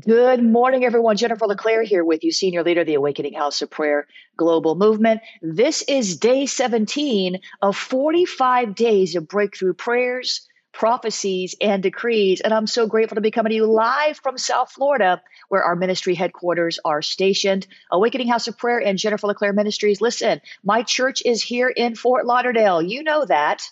Good morning, everyone. Jennifer LeClaire here with you, Senior Leader of the Awakening House of Prayer Global Movement. This is day 17 of 45 days of breakthrough prayers, prophecies, and decrees. And I'm so grateful to be coming to you live from South Florida, where our ministry headquarters are stationed. Awakening House of Prayer and Jennifer LeClaire Ministries. Listen, my church is here in Fort Lauderdale. You know that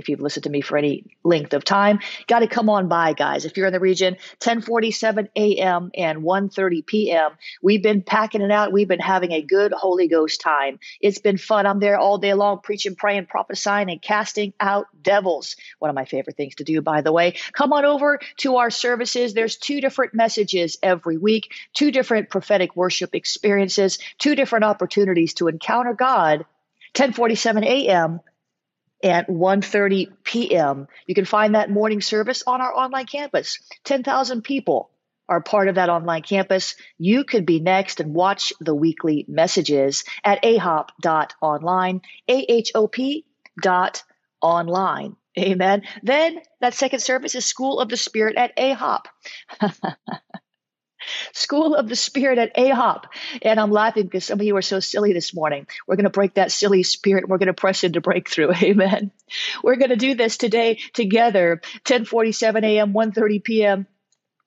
if you've listened to me for any length of time. Got to come on by, guys. If you're in the region, 1047 a.m. and 1.30 p.m. We've been packing it out. We've been having a good Holy Ghost time. It's been fun. I'm there all day long preaching, praying, prophesying, and casting out devils. One of my favorite things to do, by the way. Come on over to our services. There's two different messages every week, two different prophetic worship experiences, two different opportunities to encounter God 1047 a.m at 1.30 p.m. You can find that morning service on our online campus. 10,000 people are part of that online campus. You could be next and watch the weekly messages at ahop.online, A-H-O-P dot online. Amen. Then that second service is School of the Spirit at AHOP. School of the Spirit at AHOP. And I'm laughing because some of you are so silly this morning. We're going to break that silly spirit. We're going to press into breakthrough. Amen. We're going to do this today together, 1047 a.m., 1.30 p.m.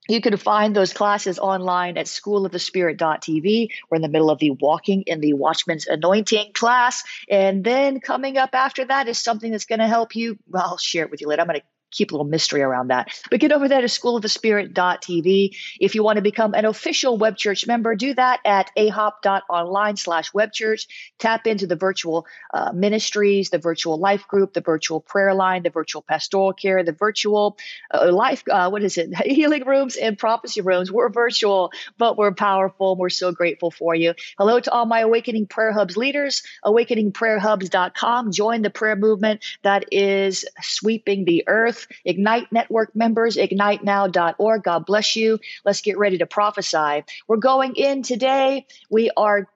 You can find those classes online at schoolofthespirit.tv. We're in the middle of the Walking in the Watchman's Anointing class. And then coming up after that is something that's going to help you. I'll share it with you later. I'm going to keep a little mystery around that. But get over there to schoolofthespirit.tv. If you want to become an official web church member, do that at ahop.online slash webchurch. Tap into the virtual uh, ministries, the virtual life group, the virtual prayer line, the virtual pastoral care, the virtual uh, life, uh, what is it? Healing rooms and prophecy rooms. We're virtual, but we're powerful. We're so grateful for you. Hello to all my Awakening Prayer Hubs leaders, awakeningprayerhubs.com. Join the prayer movement that is sweeping the earth. Ignite Network members, ignitenow.org. God bless you. Let's get ready to prophesy. We're going in today. We are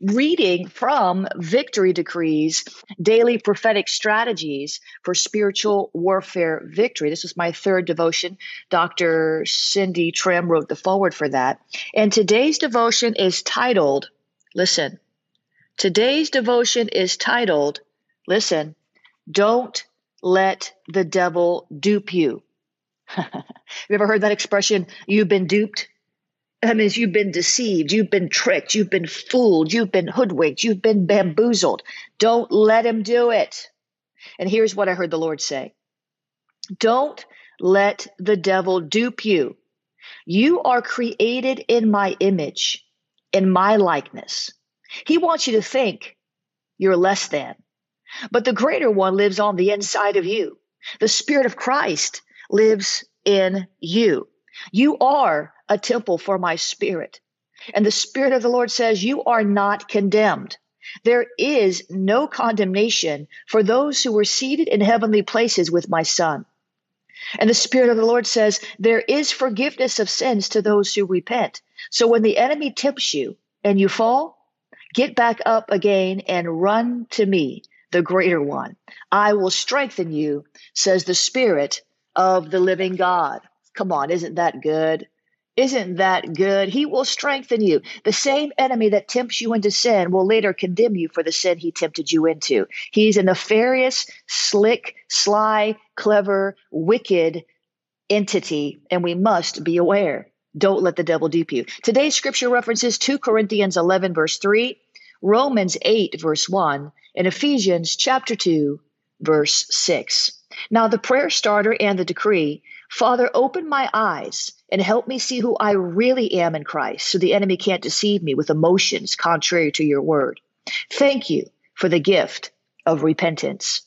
reading from Victory Decrees, Daily Prophetic Strategies for Spiritual Warfare Victory. This was my third devotion. Dr. Cindy Trimm wrote the foreword for that. And today's devotion is titled, listen, today's devotion is titled, listen, Don't let the devil dupe you. Have you ever heard that expression? You've been duped? That means you've been deceived, you've been tricked, you've been fooled, you've been hoodwinked, you've been bamboozled. Don't let him do it. And here's what I heard the Lord say Don't let the devil dupe you. You are created in my image, in my likeness. He wants you to think you're less than. But the greater one lives on the inside of you. The Spirit of Christ lives in you. You are a temple for my Spirit. And the Spirit of the Lord says, You are not condemned. There is no condemnation for those who were seated in heavenly places with my Son. And the Spirit of the Lord says, There is forgiveness of sins to those who repent. So when the enemy tempts you and you fall, get back up again and run to me the greater one. I will strengthen you, says the Spirit of the living God. Come on, isn't that good? Isn't that good? He will strengthen you. The same enemy that tempts you into sin will later condemn you for the sin he tempted you into. He's a nefarious, slick, sly, clever, wicked entity, and we must be aware. Don't let the devil dupe you. Today's scripture references 2 Corinthians 11, verse 3, Romans 8, verse 1, and Ephesians chapter 2, verse 6. Now, the prayer starter and the decree Father, open my eyes and help me see who I really am in Christ so the enemy can't deceive me with emotions contrary to your word. Thank you for the gift of repentance.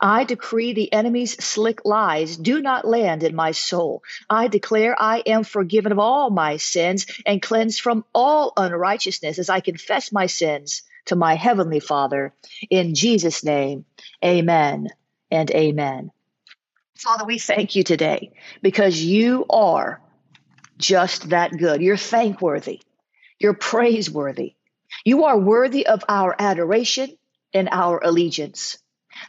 I decree the enemy's slick lies do not land in my soul. I declare I am forgiven of all my sins and cleansed from all unrighteousness as I confess my sins to my heavenly Father. In Jesus' name, amen and amen. Father, we thank you today because you are just that good. You're thankworthy. You're praiseworthy. You are worthy of our adoration and our allegiance.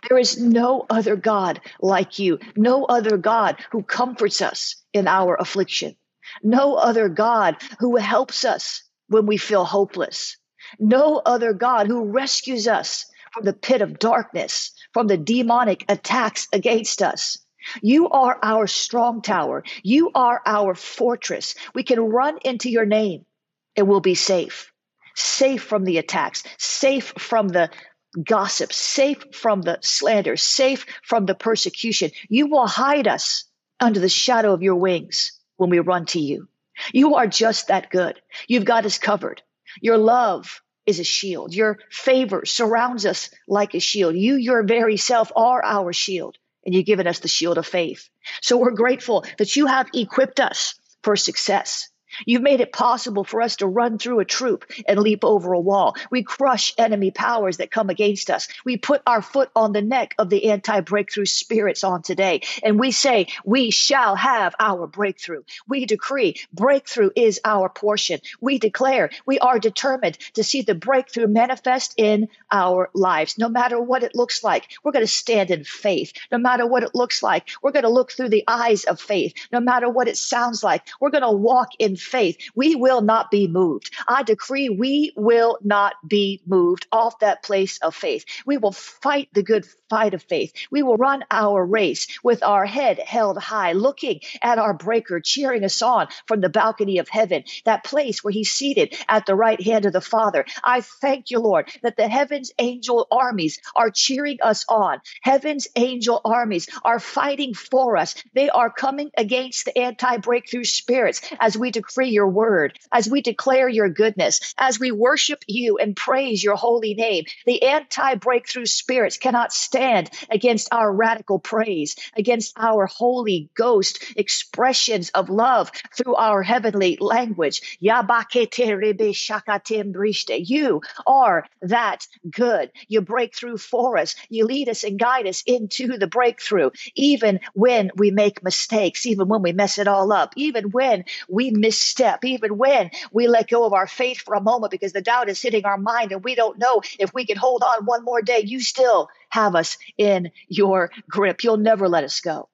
There is no other God like you, no other God who comforts us in our affliction. No other God who helps us when we feel hopeless. No other God who rescues us from the pit of darkness, from the demonic attacks against us. You are our strong tower. You are our fortress. We can run into your name and we'll be safe. Safe from the attacks, safe from the gossip, safe from the slander, safe from the persecution. You will hide us under the shadow of your wings when we run to you. You are just that good. You've got us covered. Your love is a shield. Your favor surrounds us like a shield. You, your very self, are our shield, and you've given us the shield of faith. So we're grateful that you have equipped us for success. You've made it possible for us to run through a troop and leap over a wall. We crush enemy powers that come against us. We put our foot on the neck of the anti breakthrough spirits on today. And we say, we shall have our breakthrough. We decree breakthrough is our portion. We declare we are determined to see the breakthrough manifest in our lives. No matter what it looks like, we're going to stand in faith. No matter what it looks like, we're going to look through the eyes of faith. No matter what it sounds like, we're going to walk in faith, we will not be moved. I decree we will not be moved off that place of faith. We will fight the good fight of faith. We will run our race with our head held high, looking at our breaker, cheering us on from the balcony of heaven, that place where he's seated at the right hand of the Father. I thank you, Lord, that the heaven's angel armies are cheering us on. Heaven's angel armies are fighting for us. They are coming against the anti breakthrough spirits as we decree your word, as we declare your goodness, as we worship you and praise your holy name. The anti breakthrough spirits cannot stand against our radical praise, against our Holy Ghost expressions of love through our heavenly language. You are that good. You break through for us. You lead us and guide us into the breakthrough, even when we make mistakes, even when we mess it all up, even when we misstep, even when we let go of our faith for a moment because the doubt is hitting our mind and we don't know if we can hold on one more day. You still have us in your grip. You'll never let us go.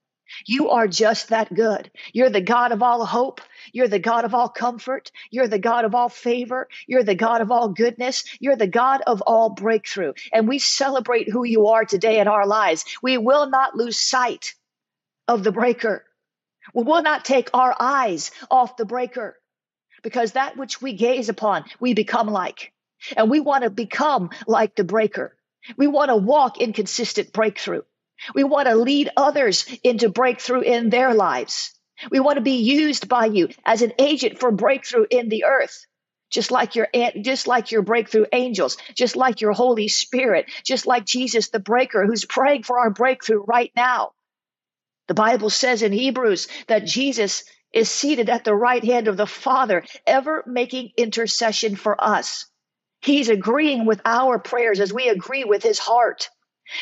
You are just that good. You're the God of all hope. You're the God of all comfort. You're the God of all favor. You're the God of all goodness. You're the God of all breakthrough. And we celebrate who you are today in our lives. We will not lose sight of the breaker. We will not take our eyes off the breaker because that which we gaze upon, we become like. And we want to become like the breaker. We want to walk in consistent breakthrough. We want to lead others into breakthrough in their lives. We want to be used by you as an agent for breakthrough in the earth. Just like your just like your breakthrough angels, just like your Holy Spirit, just like Jesus the breaker who's praying for our breakthrough right now. The Bible says in Hebrews that Jesus is seated at the right hand of the Father, ever making intercession for us. He's agreeing with our prayers as we agree with his heart.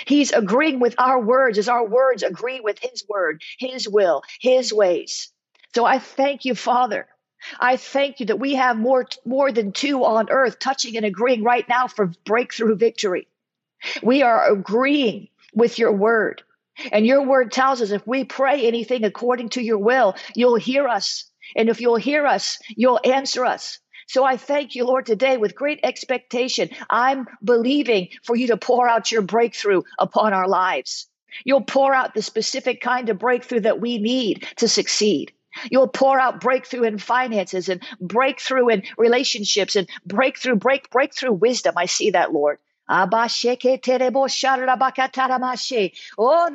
He's agreeing with our words as our words agree with his word, his will, his ways. So I thank you, Father. I thank you that we have more, more than two on earth touching and agreeing right now for breakthrough victory. We are agreeing with your word. And your word tells us if we pray anything according to your will, you'll hear us. And if you'll hear us, you'll answer us. So I thank you, Lord, today with great expectation. I'm believing for you to pour out your breakthrough upon our lives. You'll pour out the specific kind of breakthrough that we need to succeed. You'll pour out breakthrough in finances and breakthrough in relationships and breakthrough, break, breakthrough wisdom. I see that, Lord. Oh,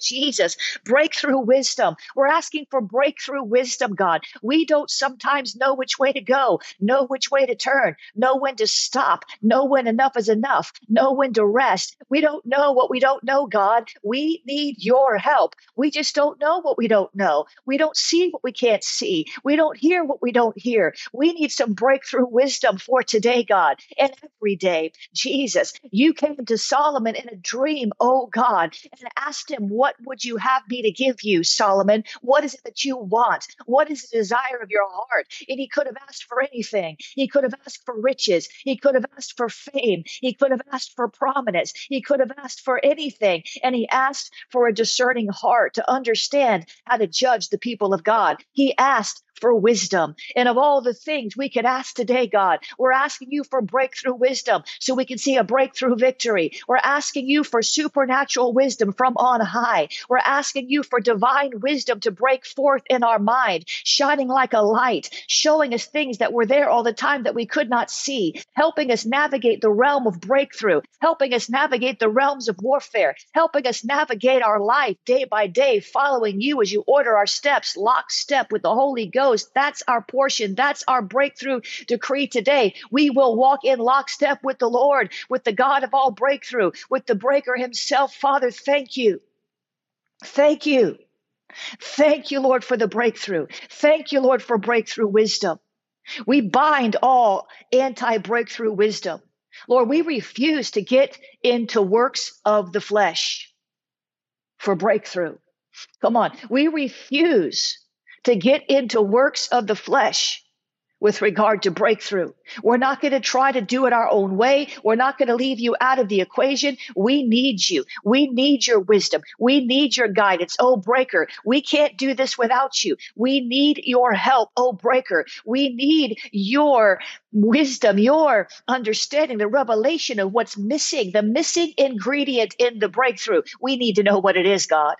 Jesus, breakthrough wisdom. We're asking for breakthrough wisdom, God. We don't sometimes know which way to go, know which way to turn, know when to stop, know when enough is enough, know when to rest. We don't know what we don't know, God. We need your help. We just don't know what we don't know. We don't see what we can't see. We don't hear what we don't hear. We need some breakthrough wisdom for today, God. And every day. Jesus, you came to Solomon in a dream, oh God, and asked him, What would you have me to give you, Solomon? What is it that you want? What is the desire of your heart? And he could have asked for anything. He could have asked for riches. He could have asked for fame. He could have asked for prominence. He could have asked for anything. And he asked for a discerning heart to understand how to judge the people of God. He asked for wisdom. And of all the things we could ask today, God, we're asking you for breakthrough wisdom so we can see a breakthrough victory. We're asking you for supernatural wisdom from on high. We're asking you for divine wisdom to break forth in our mind, shining like a light, showing us things that were there all the time that we could not see, helping us navigate the realm of breakthrough, helping us navigate the realms of warfare, helping us navigate our life day by day, following you as you order our steps, lockstep with the Holy Ghost that's our portion. That's our breakthrough decree today. We will walk in lockstep with the Lord, with the God of all breakthrough, with the breaker himself. Father, thank you. Thank you. Thank you, Lord, for the breakthrough. Thank you, Lord, for breakthrough wisdom. We bind all anti breakthrough wisdom. Lord, we refuse to get into works of the flesh for breakthrough. Come on. We refuse to get into works of the flesh with regard to breakthrough. We're not going to try to do it our own way. We're not going to leave you out of the equation. We need you. We need your wisdom. We need your guidance. Oh, breaker, we can't do this without you. We need your help. Oh, breaker, we need your wisdom, your understanding, the revelation of what's missing, the missing ingredient in the breakthrough. We need to know what it is, God.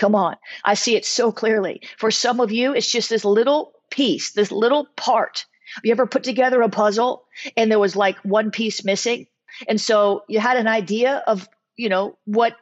Come on. I see it so clearly. For some of you, it's just this little piece, this little part. You ever put together a puzzle and there was like one piece missing? And so you had an idea of, you know, what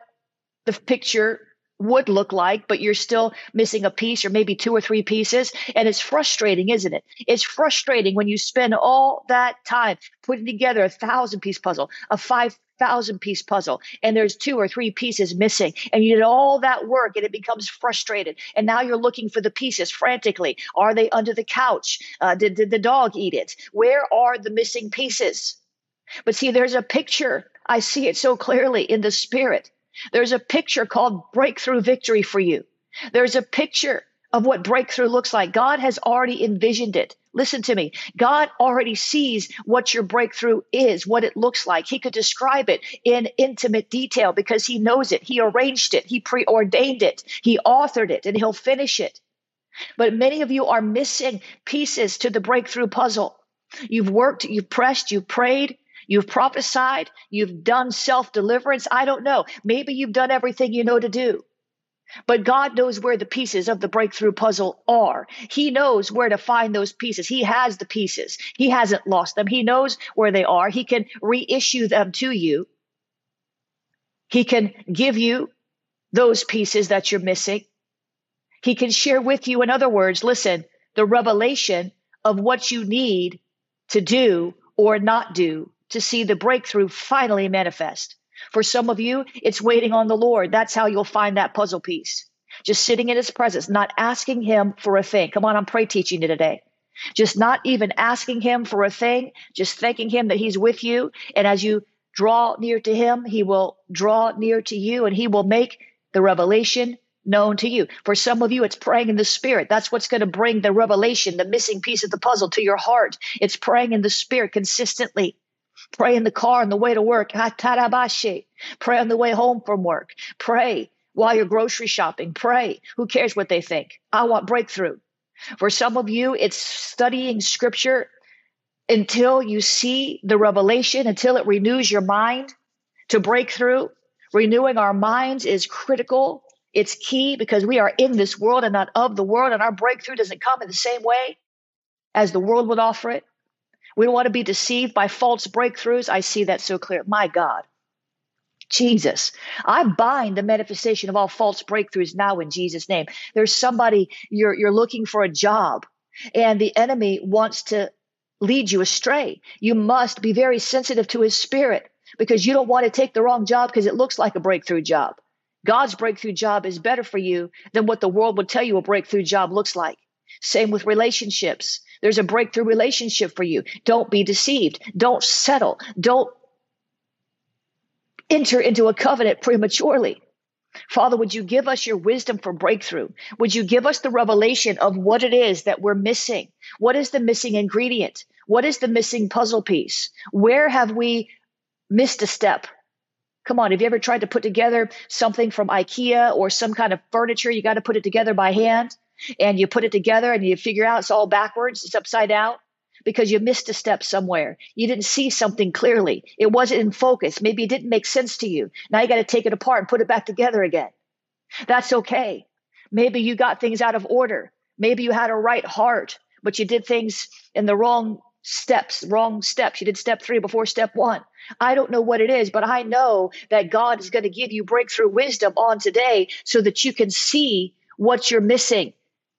the picture would look like, but you're still missing a piece or maybe two or three pieces. And it's frustrating, isn't it? It's frustrating when you spend all that time putting together a thousand piece puzzle, a five thousand piece puzzle and there's two or three pieces missing and you did all that work and it becomes frustrated and now you're looking for the pieces frantically. Are they under the couch? Uh, did, did the dog eat it? Where are the missing pieces? But see there's a picture i see it so clearly in the spirit. There's a picture called breakthrough victory for you. There's a picture of what breakthrough looks like. God has already envisioned it. Listen to me. God already sees what your breakthrough is, what it looks like. He could describe it in intimate detail because he knows it. He arranged it. He preordained it. He authored it and he'll finish it. But many of you are missing pieces to the breakthrough puzzle. You've worked, you've pressed, you've prayed, You've prophesied, you've done self deliverance. I don't know. Maybe you've done everything you know to do. But God knows where the pieces of the breakthrough puzzle are. He knows where to find those pieces. He has the pieces. He hasn't lost them. He knows where they are. He can reissue them to you. He can give you those pieces that you're missing. He can share with you, in other words, listen, the revelation of what you need to do or not do to see the breakthrough finally manifest. For some of you, it's waiting on the Lord. That's how you'll find that puzzle piece. Just sitting in his presence, not asking him for a thing. Come on, I'm pray teaching you today. Just not even asking him for a thing, just thanking him that he's with you. And as you draw near to him, he will draw near to you and he will make the revelation known to you. For some of you, it's praying in the spirit. That's what's going to bring the revelation, the missing piece of the puzzle to your heart. It's praying in the spirit consistently. Pray in the car on the way to work. Pray on the way home from work. Pray while you're grocery shopping. Pray. Who cares what they think? I want breakthrough. For some of you, it's studying scripture until you see the revelation, until it renews your mind to breakthrough. Renewing our minds is critical. It's key because we are in this world and not of the world, and our breakthrough doesn't come in the same way as the world would offer it. We don't want to be deceived by false breakthroughs. I see that so clear. My God. Jesus. I bind the manifestation of all false breakthroughs now in Jesus' name. There's somebody you're you're looking for a job and the enemy wants to lead you astray. You must be very sensitive to his spirit because you don't want to take the wrong job because it looks like a breakthrough job. God's breakthrough job is better for you than what the world would tell you a breakthrough job looks like. Same with relationships. There's a breakthrough relationship for you. Don't be deceived. Don't settle. Don't enter into a covenant prematurely. Father, would you give us your wisdom for breakthrough? Would you give us the revelation of what it is that we're missing? What is the missing ingredient? What is the missing puzzle piece? Where have we missed a step? Come on, have you ever tried to put together something from IKEA or some kind of furniture? You got to put it together by hand and you put it together and you figure out it's all backwards, it's upside down because you missed a step somewhere. You didn't see something clearly. It wasn't in focus. Maybe it didn't make sense to you. Now you got to take it apart and put it back together again. That's okay. Maybe you got things out of order. Maybe you had a right heart, but you did things in the wrong steps, wrong steps. You did step three before step one. I don't know what it is, but I know that God is going to give you breakthrough wisdom on today so that you can see what you're missing.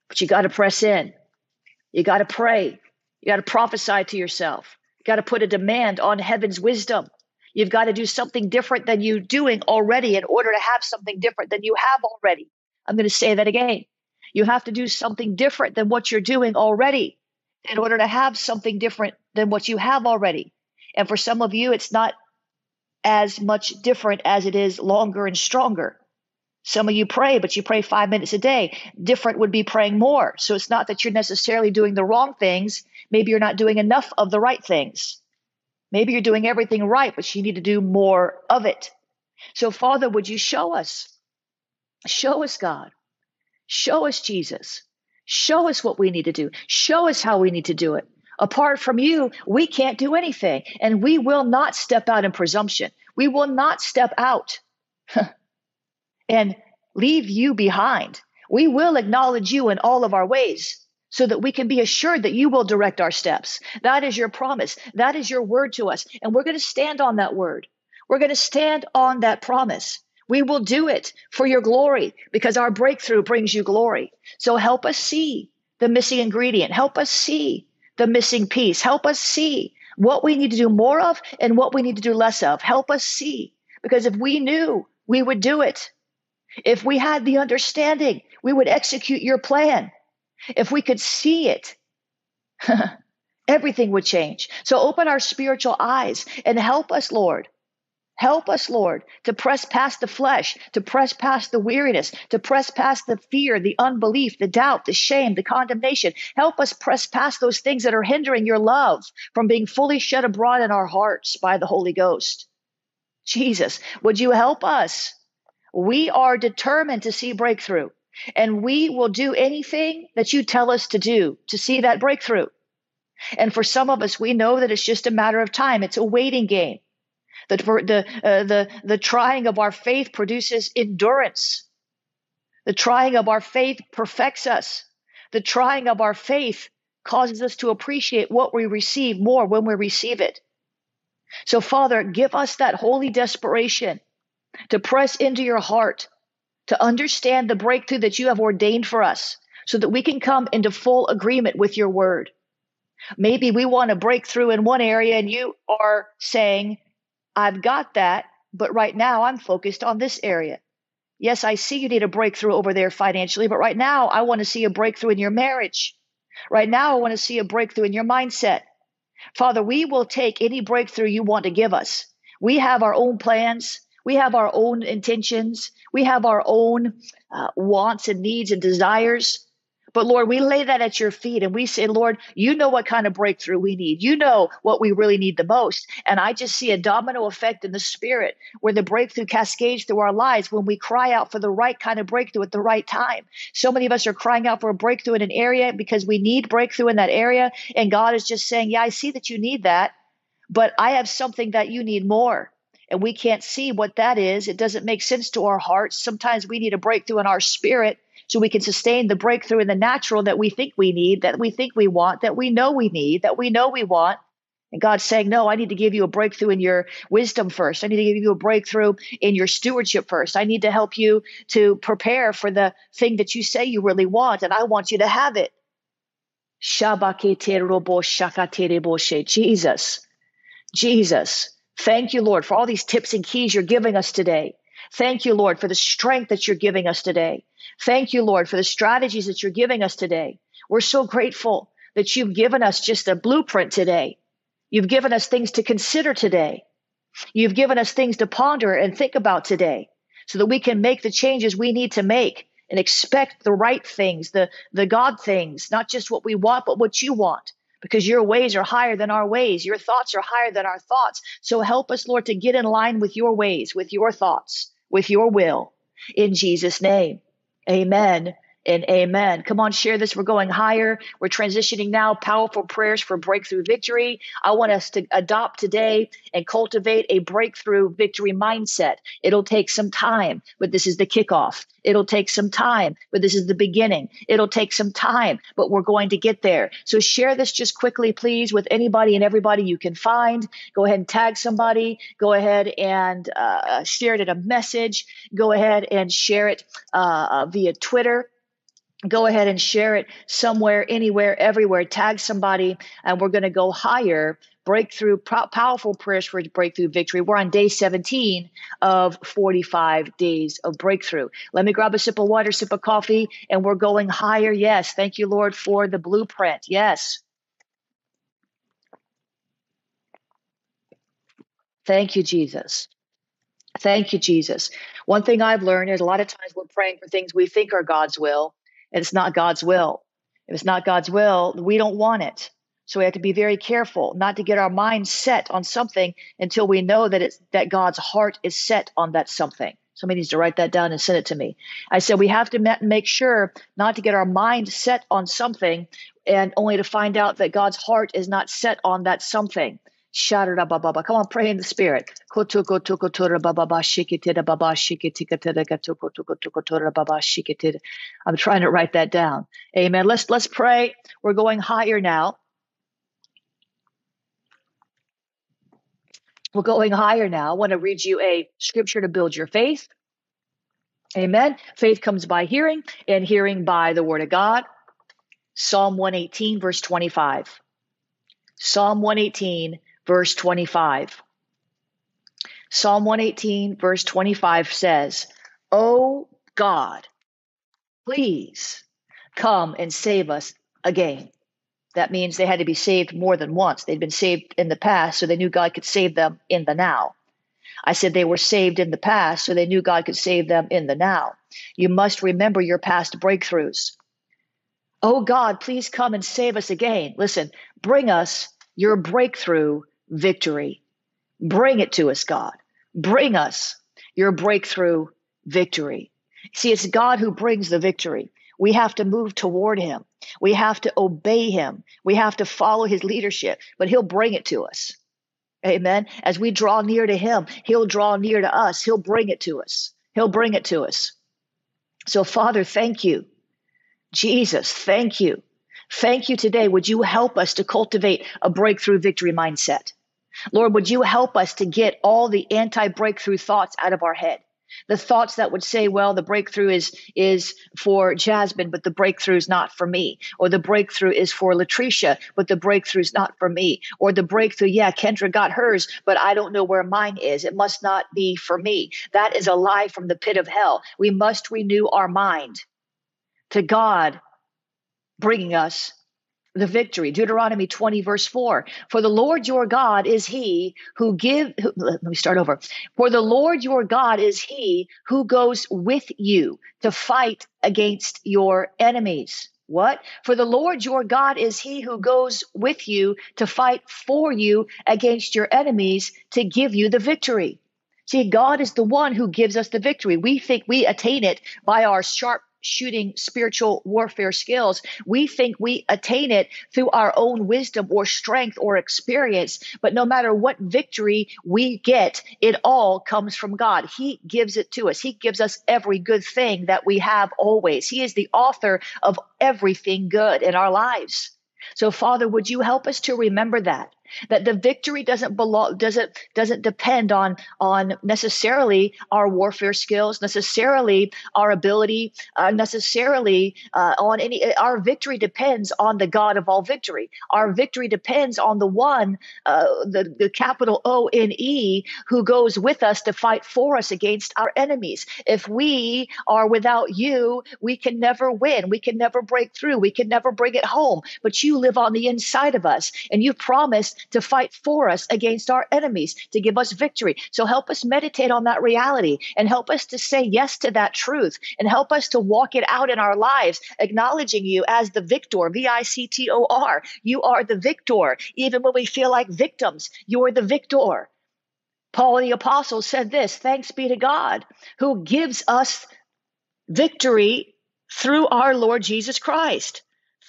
But you got to press in. You got to pray. You got to prophesy to yourself. You got to put a demand on heaven's wisdom. You've got to do something different than you're doing already in order to have something different than you have already. I'm going to say that again. You have to do something different than what you're doing already in order to have something different than what you have already. And for some of you, it's not as much different as it is longer and stronger. Some of you pray, but you pray five minutes a day. Different would be praying more. So it's not that you're necessarily doing the wrong things. Maybe you're not doing enough of the right things. Maybe you're doing everything right, but you need to do more of it. So, Father, would you show us? Show us, God. Show us, Jesus. Show us what we need to do. Show us how we need to do it. Apart from you, we can't do anything. And we will not step out in presumption. We will not step out and leave you behind. We will acknowledge you in all of our ways so that we can be assured that you will direct our steps. That is your promise. That is your word to us. And we're going to stand on that word. We're going to stand on that promise. We will do it for your glory because our breakthrough brings you glory. So help us see the missing ingredient. Help us see the missing piece. Help us see what we need to do more of and what we need to do less of. Help us see. Because if we knew, we would do it. If we had the understanding, we would execute your plan. If we could see it, everything would change. So open our spiritual eyes and help us, Lord, Help us, Lord, to press past the flesh, to press past the weariness, to press past the fear, the unbelief, the doubt, the shame, the condemnation. Help us press past those things that are hindering your love from being fully shed abroad in our hearts by the Holy Ghost. Jesus, would you help us? We are determined to see breakthrough, and we will do anything that you tell us to do to see that breakthrough. And for some of us, we know that it's just a matter of time. It's a waiting game. The, the, uh, the, the trying of our faith produces endurance. The trying of our faith perfects us. The trying of our faith causes us to appreciate what we receive more when we receive it. So, Father, give us that holy desperation to press into your heart, to understand the breakthrough that you have ordained for us, so that we can come into full agreement with your word. Maybe we want to break through in one area, and you are saying, I've got that, but right now I'm focused on this area. Yes, I see you need a breakthrough over there financially, but right now I want to see a breakthrough in your marriage. Right now I want to see a breakthrough in your mindset. Father, we will take any breakthrough you want to give us. We have our own plans. We have our own intentions. We have our own uh, wants and needs and desires. But Lord, we lay that at your feet and we say, Lord, you know what kind of breakthrough we need. You know what we really need the most. And I just see a domino effect in the spirit where the breakthrough cascades through our lives when we cry out for the right kind of breakthrough at the right time. So many of us are crying out for a breakthrough in an area because we need breakthrough in that area. And God is just saying, Yeah, I see that you need that, but I have something that you need more and we can't see what that is. It doesn't make sense to our hearts. Sometimes we need a breakthrough in our spirit so we can sustain the breakthrough in the natural that we think we need, that we think we want, that we know we need, that we know we want. And God's saying, No, I need to give you a breakthrough in your wisdom first. I need to give you a breakthrough in your stewardship first. I need to help you to prepare for the thing that you say you really want, and I want you to have it. Jesus, Jesus, thank you, Lord, for all these tips and keys you're giving us today. Thank you, Lord, for the strength that you're giving us today. Thank you, Lord, for the strategies that you're giving us today. We're so grateful that you've given us just a blueprint today. You've given us things to consider today. You've given us things to ponder and think about today so that we can make the changes we need to make and expect the right things, the, the God things, not just what we want, but what you want. Because your ways are higher than our ways. Your thoughts are higher than our thoughts. So help us, Lord, to get in line with your ways, with your thoughts, with your will. In Jesus' name. Amen and amen. Come on, share this. We're going higher. We're transitioning now. Powerful prayers for breakthrough victory. I want us to adopt today and cultivate a breakthrough victory mindset. It'll take some time, but this is the kickoff. It'll take some time, but this is the beginning. It'll take some time, but we're going to get there. So share this just quickly, please, with anybody and everybody you can find. Go ahead and tag somebody. Go ahead and uh, share it in a message. Go ahead and share it uh, via Twitter go ahead and share it somewhere, anywhere, everywhere. Tag somebody, and we're going to go higher. Breakthrough, powerful prayers for breakthrough victory. We're on day 17 of 45 days of breakthrough. Let me grab a sip of water, sip of coffee, and we're going higher. Yes. Thank you, Lord, for the blueprint. Yes. Thank you, Jesus. Thank you, Jesus. One thing I've learned is a lot of times we're praying for things we think are God's will, it's not God's will. If it's not God's will, we don't want it. So we have to be very careful not to get our mind set on something until we know that it's that God's heart is set on that something. Somebody needs to write that down and send it to me. I said we have to make sure not to get our mind set on something and only to find out that God's heart is not set on that something. Come on, pray in the spirit. I'm trying to write that down. Amen. Let's let's pray. We're going higher now. We're going higher now. I want to read you a scripture to build your faith. Amen. Faith comes by hearing, and hearing by the word of God. Psalm 118, verse 25. Psalm 118, verse 25. Psalm 118, verse 25 says, Oh God, please come and save us again. That means they had to be saved more than once. They'd been saved in the past, so they knew God could save them in the now. I said they were saved in the past, so they knew God could save them in the now. You must remember your past breakthroughs. Oh God, please come and save us again. Listen, bring us your breakthrough victory. Bring it to us, God. Bring us your breakthrough victory. See, it's God who brings the victory. We have to move toward him. We have to obey him. We have to follow his leadership, but he'll bring it to us. Amen. As we draw near to him, he'll draw near to us. He'll bring it to us. He'll bring it to us. So, Father, thank you. Jesus, thank you. Thank you today. Would you help us to cultivate a breakthrough victory mindset? Lord, would you help us to get all the anti breakthrough thoughts out of our head? The thoughts that would say, well, the breakthrough is is for Jasmine, but the breakthrough is not for me. Or the breakthrough is for Latricia, but the breakthrough is not for me. Or the breakthrough, yeah, Kendra got hers, but I don't know where mine is. It must not be for me. That is a lie from the pit of hell. We must renew our mind to God bringing us the victory. Deuteronomy 20, verse 4. For the Lord your God is he who give, who, let me start over. For the Lord your God is he who goes with you to fight against your enemies. What? For the Lord your God is he who goes with you to fight for you against your enemies to give you the victory. See, God is the one who gives us the victory. We think we attain it by our sharp shooting spiritual warfare skills. We think we attain it through our own wisdom or strength or experience. But no matter what victory we get, it all comes from God. He gives it to us. He gives us every good thing that we have always. He is the author of everything good in our lives. So, Father, would you help us to remember that? That the victory doesn't belong doesn't doesn't depend on on necessarily our warfare skills necessarily our ability uh, necessarily uh, on any our victory depends on the god of all victory. Our victory depends on the one uh, the, the capital o n e who goes with us to fight for us against our enemies. If we are without you we can never win. We can never break through. We can never bring it home. But you live on the inside of us and you promise to fight for us against our enemies, to give us victory. So help us meditate on that reality and help us to say yes to that truth and help us to walk it out in our lives, acknowledging you as the victor, V I C T O R. You are the victor. Even when we feel like victims, you're the victor. Paul the Apostle said this Thanks be to God who gives us victory through our Lord Jesus Christ.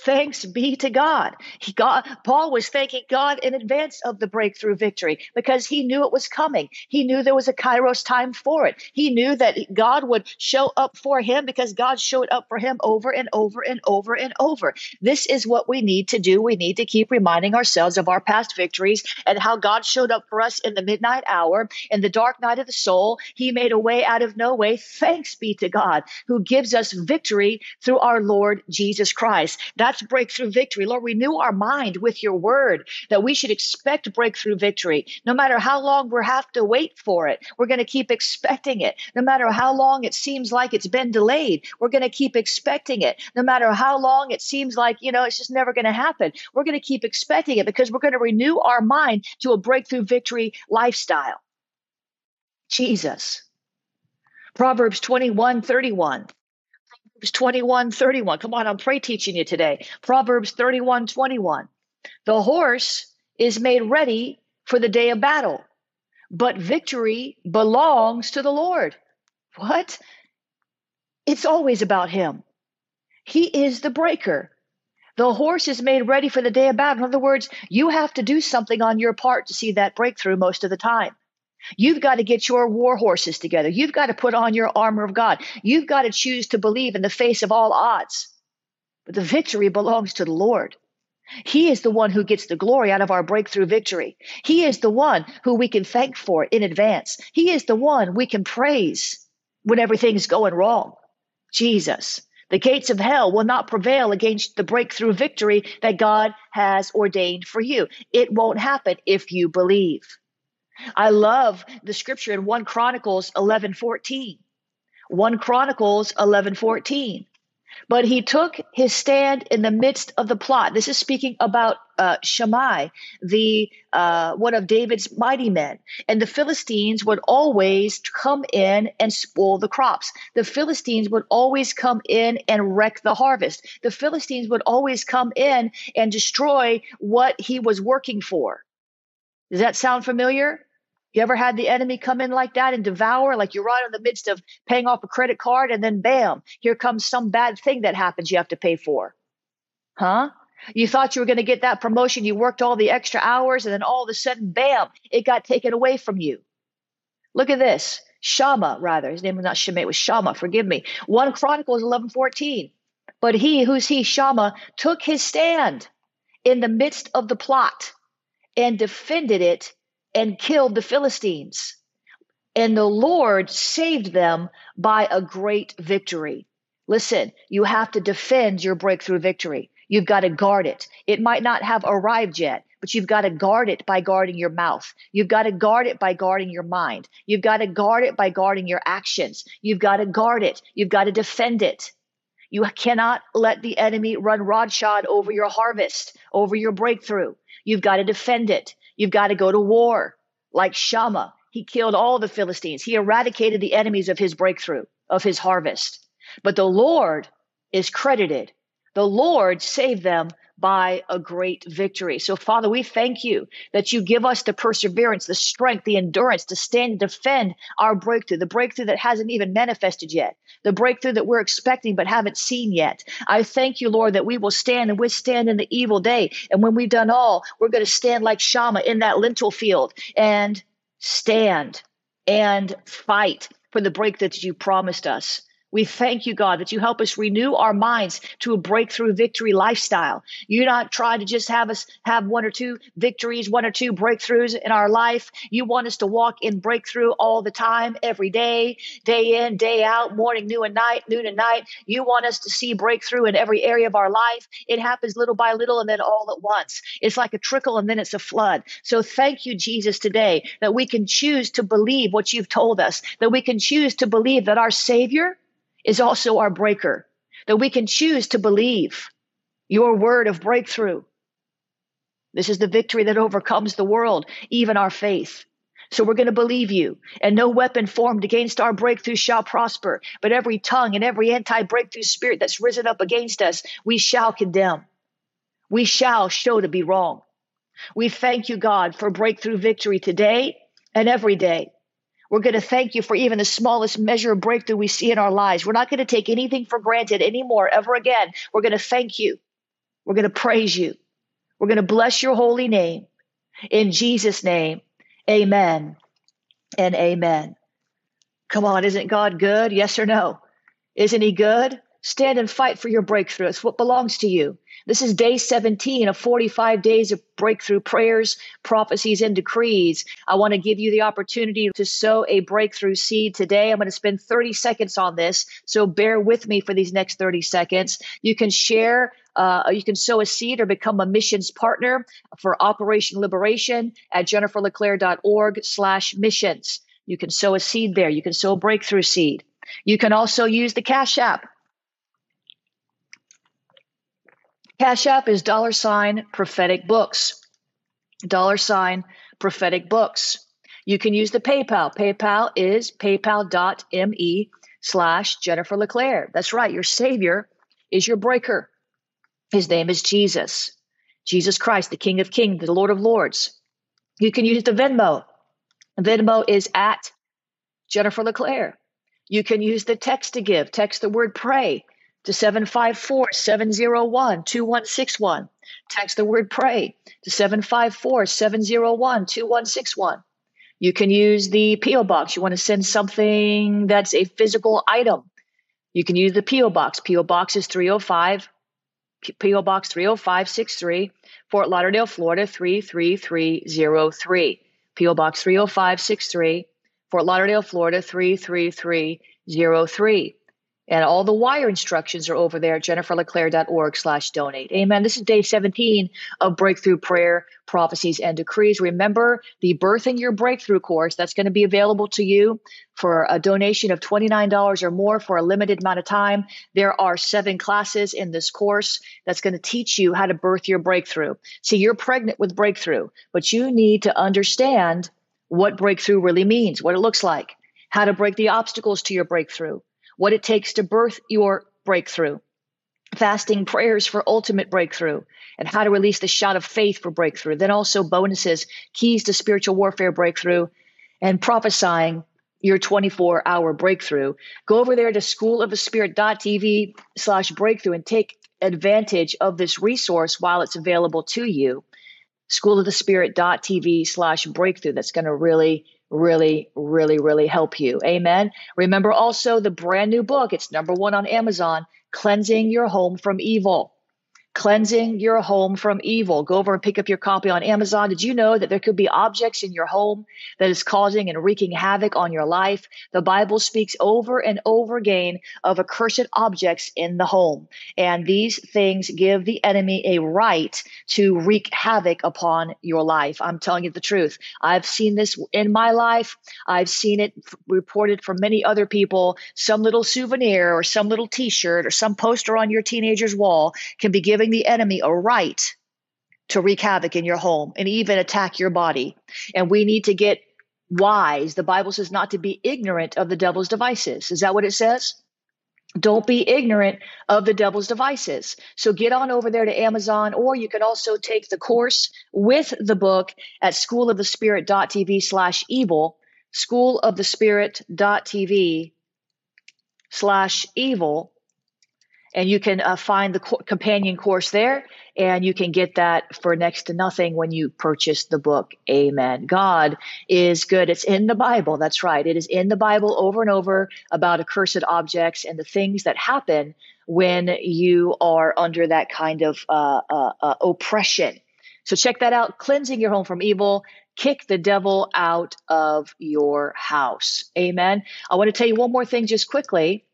Thanks be to God. He got Paul was thanking God in advance of the breakthrough victory because he knew it was coming. He knew there was a kairos time for it. He knew that God would show up for him because God showed up for him over and over and over and over. This is what we need to do. We need to keep reminding ourselves of our past victories and how God showed up for us in the midnight hour, in the dark night of the soul. He made a way out of no way. Thanks be to God who gives us victory through our Lord Jesus Christ. That that's breakthrough victory. Lord, renew our mind with your word that we should expect breakthrough victory. No matter how long we have to wait for it, we're going to keep expecting it. No matter how long it seems like it's been delayed, we're going to keep expecting it. No matter how long it seems like, you know, it's just never going to happen, we're going to keep expecting it because we're going to renew our mind to a breakthrough victory lifestyle. Jesus. Proverbs 21 31. Proverbs 21, 31. Come on, I'm pray teaching you today. Proverbs 31, 21. The horse is made ready for the day of battle, but victory belongs to the Lord. What? It's always about Him. He is the breaker. The horse is made ready for the day of battle. In other words, you have to do something on your part to see that breakthrough most of the time. You've got to get your war horses together. You've got to put on your armor of God. You've got to choose to believe in the face of all odds. But the victory belongs to the Lord. He is the one who gets the glory out of our breakthrough victory. He is the one who we can thank for in advance. He is the one we can praise when everything's going wrong. Jesus. The gates of hell will not prevail against the breakthrough victory that God has ordained for you. It won't happen if you believe. I love the scripture in 1 Chronicles 11 14. 1 Chronicles 11 14. But he took his stand in the midst of the plot. This is speaking about uh, Shimei, the uh, one of David's mighty men. And the Philistines would always come in and spoil the crops. The Philistines would always come in and wreck the harvest. The Philistines would always come in and destroy what he was working for. Does that sound familiar? You ever had the enemy come in like that and devour, like you're right in the midst of paying off a credit card, and then bam, here comes some bad thing that happens you have to pay for? Huh? You thought you were going to get that promotion, you worked all the extra hours, and then all of a sudden, bam, it got taken away from you. Look at this. Shammah, rather. His name was not Shimei, it was Shammah, forgive me. 1 Chronicles 11 14. But he, who's he, Shammah, took his stand in the midst of the plot and defended it and killed the Philistines. And the Lord saved them by a great victory. Listen, you have to defend your breakthrough victory. You've got to guard it. It might not have arrived yet, but you've got to guard it by guarding your mouth. You've got to guard it by guarding your mind. You've got to guard it by guarding your actions. You've got to guard it. You've got to defend it. You cannot let the enemy run rodshod over your harvest, over your breakthrough. You've got to defend it. You've got to go to war. Like Shammah, he killed all the Philistines. He eradicated the enemies of his breakthrough, of his harvest. But the Lord is credited. The Lord saved them by a great victory. So, Father, we thank you that you give us the perseverance, the strength, the endurance to stand and defend our breakthrough, the breakthrough that hasn't even manifested yet, the breakthrough that we're expecting but haven't seen yet. I thank you, Lord, that we will stand and withstand in the evil day. And when we've done all, we're going to stand like Shammah in that lentil field and stand and fight for the break that you promised us. We thank you, God, that you help us renew our minds to a breakthrough victory lifestyle. You're not trying to just have us have one or two victories, one or two breakthroughs in our life. You want us to walk in breakthrough all the time, every day, day in, day out, morning, noon, and night, noon and night. You want us to see breakthrough in every area of our life. It happens little by little and then all at once. It's like a trickle and then it's a flood. So thank you, Jesus, today that we can choose to believe what you've told us, that we can choose to believe that our Savior is also our breaker, that we can choose to believe your word of breakthrough. This is the victory that overcomes the world, even our faith. So we're going to believe you, and no weapon formed against our breakthrough shall prosper. But every tongue and every anti breakthrough spirit that's risen up against us, we shall condemn. We shall show to be wrong. We thank you, God, for breakthrough victory today and every day. We're going to thank you for even the smallest measure of breakthrough we see in our lives. We're not going to take anything for granted anymore, ever again. We're going to thank you. We're going to praise you. We're going to bless your holy name. In Jesus' name, amen and amen. Come on, isn't God good? Yes or no? Isn't he good? Stand and fight for your breakthrough. It's what belongs to you. This is day 17 of 45 days of breakthrough prayers, prophecies, and decrees. I want to give you the opportunity to sow a breakthrough seed today. I'm going to spend 30 seconds on this, so bear with me for these next 30 seconds. You can share uh, you can sow a seed or become a missions partner for Operation Liberation at jenniferleclaire.org slash missions. You can sow a seed there. You can sow a breakthrough seed. You can also use the Cash App Cash App is dollar sign prophetic books. Dollar sign prophetic books. You can use the PayPal. PayPal is paypal.me slash Jennifer LeClaire. That's right. Your Savior is your breaker. His name is Jesus. Jesus Christ, the King of Kings, the Lord of Lords. You can use the Venmo. Venmo is at Jennifer LeClaire. You can use the text to give. Text the word pray to 754 701 2161. Text the word pray to 754 701 2161. You can use the P.O. Box. You want to send something that's a physical item. You can use the P.O. Box. P.O. Box is 305, P.O. Box 30563, Fort Lauderdale, Florida 33303. P.O. Box 30563, Fort Lauderdale, Florida 33303. And all the wire instructions are over there at jenniferleclaire.org slash donate. Amen. This is day 17 of Breakthrough Prayer, Prophecies, and Decrees. Remember the Birthing Your Breakthrough course that's going to be available to you for a donation of $29 or more for a limited amount of time. There are seven classes in this course that's going to teach you how to birth your breakthrough. See, you're pregnant with breakthrough, but you need to understand what breakthrough really means, what it looks like, how to break the obstacles to your breakthrough what it takes to birth your breakthrough, fasting prayers for ultimate breakthrough, and how to release the shot of faith for breakthrough. Then also bonuses, keys to spiritual warfare breakthrough, and prophesying your 24 hour breakthrough. Go over there to schoolofthespirit.tv slash breakthrough and take advantage of this resource while it's available to you. Schoolofthespirit.tv slash breakthrough. That's going to really really, really, really help you. Amen. Remember also the brand new book. It's number one on Amazon, Cleansing Your Home from Evil cleansing your home from evil. Go over and pick up your copy on Amazon. Did you know that there could be objects in your home that is causing and wreaking havoc on your life? The Bible speaks over and over again of accursed objects in the home. And these things give the enemy a right to wreak havoc upon your life. I'm telling you the truth. I've seen this in my life. I've seen it reported from many other people. Some little souvenir or some little t shirt or some poster on your teenager's wall can be given giving the enemy a right to wreak havoc in your home and even attack your body. And we need to get wise. The Bible says not to be ignorant of the devil's devices. Is that what it says? Don't be ignorant of the devil's devices. So get on over there to Amazon, or you can also take the course with the book at schoolofthespirit.tv slash evil, schoolofthespirit.tv slash evil and you can uh, find the co- companion course there and you can get that for next to nothing when you purchase the book. Amen. God is good. It's in the bible. That's right. It is in the bible over and over about accursed objects and the things that happen when you are under that kind of uh, uh, uh oppression. So check that out. Cleansing your home from evil. Kick the devil out of your house. Amen. I want to tell you one more thing just quickly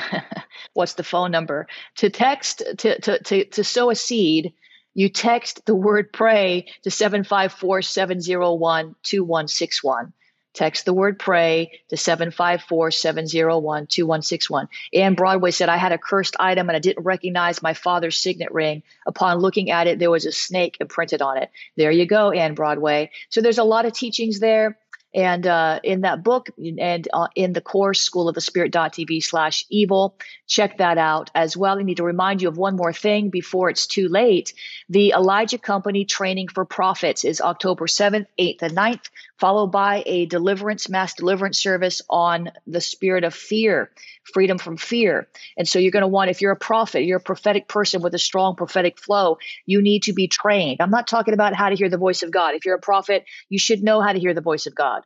what's the phone number? To text to, to, to, to sow a seed you text the word pray to 754-701-2161 text the word pray to 754-701-2161 ann broadway said i had a cursed item and i didn't recognize my father's signet ring. Upon looking at it there was a snake imprinted on it. There you go ann broadway. So there's a lot of teachings there and uh, in that book and uh, in the course, school of the spirit.tv slash evil, check that out as well. I need to remind you of one more thing before it's too late. The Elijah Company Training for Prophets is October 7th, 8th, and 9th, followed by a deliverance, mass deliverance service on the spirit of fear, freedom from fear. And so you're going to want, if you're a prophet, you're a prophetic person with a strong prophetic flow, you need to be trained. I'm not talking about how to hear the voice of God. If you're a prophet, you should know how to hear the voice of God.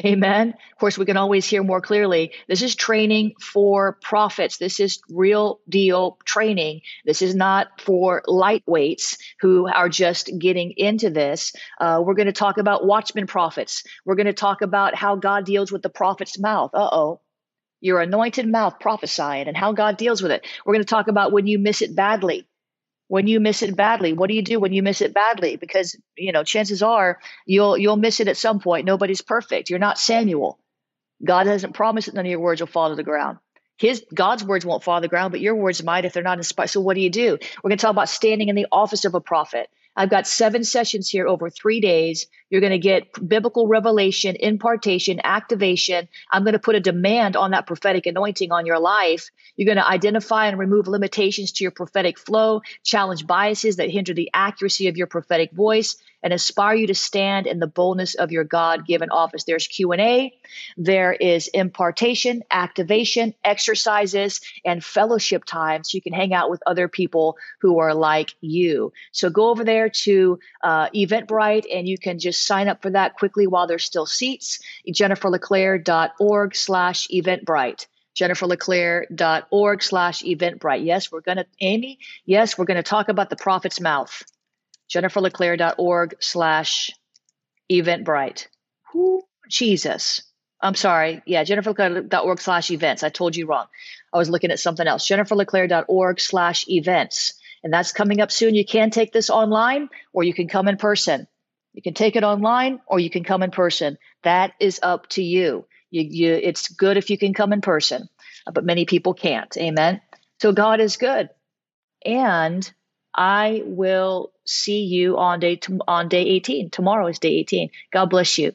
Amen. Of course, we can always hear more clearly. This is training for prophets. This is real deal training. This is not for lightweights who are just getting into this. Uh, we're going to talk about watchman prophets. We're going to talk about how God deals with the prophet's mouth. Uh oh. Your anointed mouth prophesying and how God deals with it. We're going to talk about when you miss it badly when you miss it badly. What do you do when you miss it badly? Because you know chances are you'll you'll miss it at some point. Nobody's perfect. You're not samuel. God hasn't promised that none of your words will fall to the ground. His god's words won't fall to the ground but your words might if they're not inspired. So what do you do? We're going to talk about standing in the office of a prophet I've got seven sessions here over three days. You're going to get biblical revelation, impartation, activation. I'm going to put a demand on that prophetic anointing on your life. You're going to identify and remove limitations to your prophetic flow, challenge biases that hinder the accuracy of your prophetic voice, and inspire you to stand in the boldness of your God-given office. There's Q&A, there is impartation, activation, exercises, and fellowship time so you can hang out with other people who are like you. So go over there to uh, Eventbrite and you can just sign up for that quickly while there's still seats. JenniferLeClaire.org slash Eventbrite jenniferleclaire.org slash eventbrite. Yes, we're going to, Amy, yes, we're going to talk about the prophet's mouth jenniferleclaire.org slash eventbrite. Jesus. I'm sorry. Yeah, jenniferleclaire.org slash events. I told you wrong. I was looking at something else. jenniferleclaire.org slash events. And that's coming up soon. You can take this online or you can come in person. You can take it online or you can come in person. That is up to you. You, you it's good if you can come in person, but many people can't. Amen. So God is good. And I will see you on day on day 18. Tomorrow is day 18. God bless you.